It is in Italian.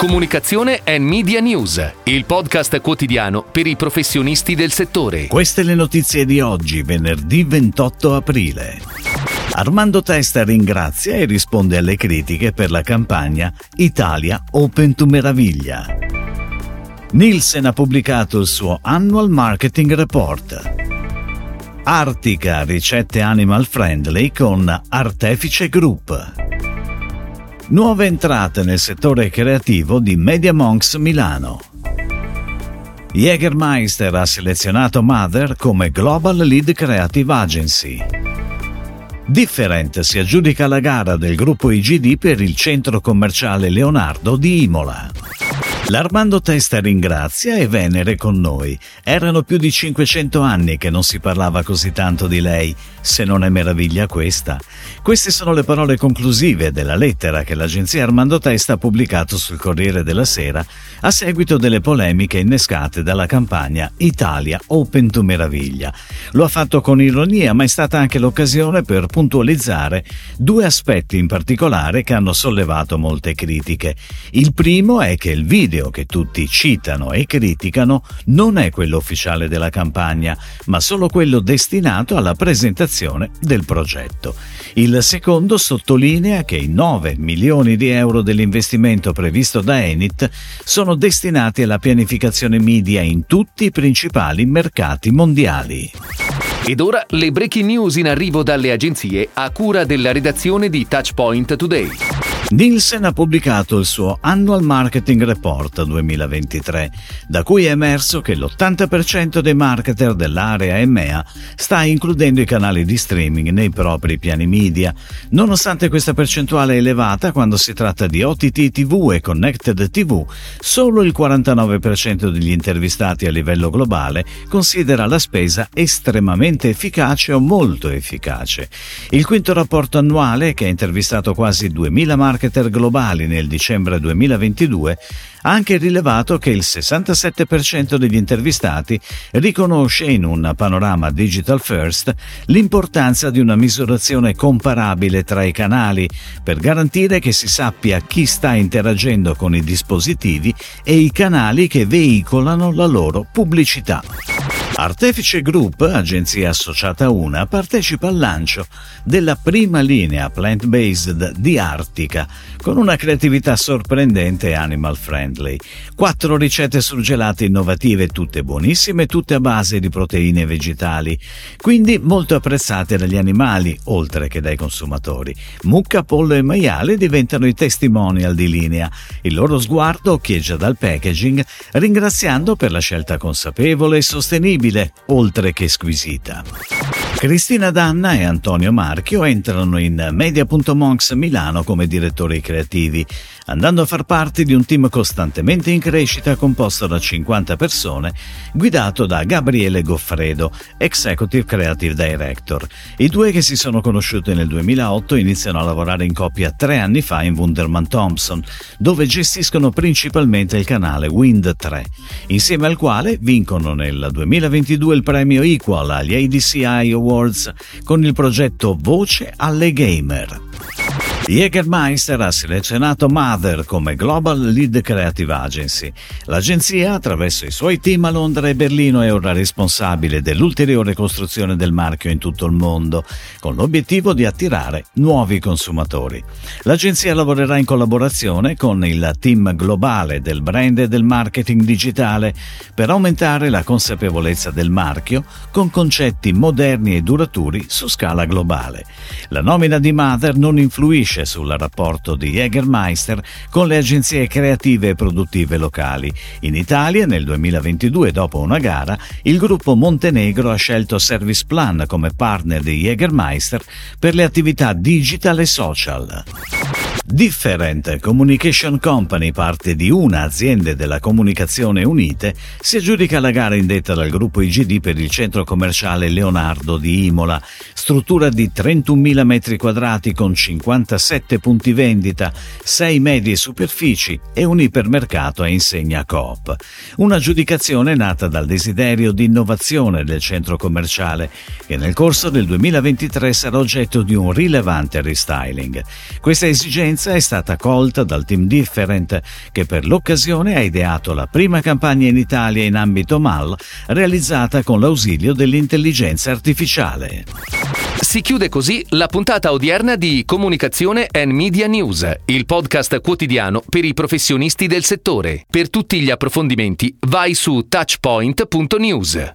Comunicazione e Media News, il podcast quotidiano per i professionisti del settore. Queste le notizie di oggi, venerdì 28 aprile. Armando Testa ringrazia e risponde alle critiche per la campagna Italia Open to Meraviglia. Nielsen ha pubblicato il suo Annual Marketing Report. Artica ricette animal friendly con Artefice Group. Nuove entrate nel settore creativo di Media Monks Milano. Jägermeister ha selezionato Mother come Global Lead Creative Agency. Different si aggiudica la gara del gruppo IGD per il centro commerciale Leonardo di Imola. L'Armando Testa ringrazia e Venere con noi. Erano più di 500 anni che non si parlava così tanto di lei, se non è meraviglia questa. Queste sono le parole conclusive della lettera che l'agenzia Armando Testa ha pubblicato sul Corriere della Sera a seguito delle polemiche innescate dalla campagna Italia Open to Meraviglia. Lo ha fatto con ironia, ma è stata anche l'occasione per puntualizzare due aspetti in particolare che hanno sollevato molte critiche. Il primo è che il video video che tutti citano e criticano non è quello ufficiale della campagna, ma solo quello destinato alla presentazione del progetto. Il secondo sottolinea che i 9 milioni di euro dell'investimento previsto da Enit sono destinati alla pianificazione media in tutti i principali mercati mondiali. Ed ora le breaking news in arrivo dalle agenzie a cura della redazione di Touchpoint Today. Nielsen ha pubblicato il suo Annual Marketing Report 2023, da cui è emerso che l'80% dei marketer dell'area EMEA sta includendo i canali di streaming nei propri piani media. Nonostante questa percentuale elevata quando si tratta di OTT TV e Connected TV, solo il 49% degli intervistati a livello globale considera la spesa estremamente efficace o molto efficace. Il quinto rapporto annuale, che ha intervistato quasi 2000 marketer marketer globali nel dicembre 2022 ha anche rilevato che il 67% degli intervistati riconosce in un panorama digital first l'importanza di una misurazione comparabile tra i canali per garantire che si sappia chi sta interagendo con i dispositivi e i canali che veicolano la loro pubblicità. Artefice Group, agenzia associata a una, partecipa al lancio della prima linea plant-based di Artica, con una creatività sorprendente e animal friendly. Quattro ricette surgelate innovative, tutte buonissime, tutte a base di proteine vegetali, quindi molto apprezzate dagli animali, oltre che dai consumatori. Mucca, pollo e maiale diventano i testimonial di linea. Il loro sguardo occhieggia dal packaging, ringraziando per la scelta consapevole e sostenibile fruibile, oltre che squisita. Cristina Danna e Antonio Marchio entrano in Media.monks Milano come direttori creativi, andando a far parte di un team costantemente in crescita composto da 50 persone, guidato da Gabriele Goffredo, Executive Creative Director. I due che si sono conosciuti nel 2008 iniziano a lavorare in coppia tre anni fa in Wunderman Thompson, dove gestiscono principalmente il canale Wind 3, insieme al quale vincono nel 2022 il premio Equal agli ADCI Awards con il progetto Voce alle Gamer. Jägermeister ha selezionato Mother come Global Lead Creative Agency. L'agenzia, attraverso i suoi team a Londra e Berlino, è ora responsabile dell'ulteriore costruzione del marchio in tutto il mondo, con l'obiettivo di attirare nuovi consumatori. L'agenzia lavorerà in collaborazione con il team globale del brand e del marketing digitale per aumentare la consapevolezza del marchio con concetti moderni e duraturi su scala globale. La nomina di Mother non influisce influisce sul rapporto di Jägermeister con le agenzie creative e produttive locali. In Italia, nel 2022, dopo una gara, il gruppo Montenegro ha scelto Service Plan come partner di Jägermeister per le attività digital e social. Different Communication Company, parte di una azienda della Comunicazione Unite, si aggiudica la gara indetta dal gruppo IGD per il centro commerciale Leonardo di Imola, struttura di 31.000 metri quadrati con 57 punti vendita, 6 medie superfici e un ipermercato a insegna Coop. Un'aggiudicazione nata dal desiderio di innovazione del centro commerciale, che nel corso del 2023 sarà oggetto di un rilevante restyling. Questa esigenza esperienza è stata colta dal team Different che per l'occasione ha ideato la prima campagna in Italia in ambito MAL realizzata con l'ausilio dell'intelligenza artificiale. Si chiude così la puntata odierna di Comunicazione and Media News, il podcast quotidiano per i professionisti del settore. Per tutti gli approfondimenti vai su touchpoint.news.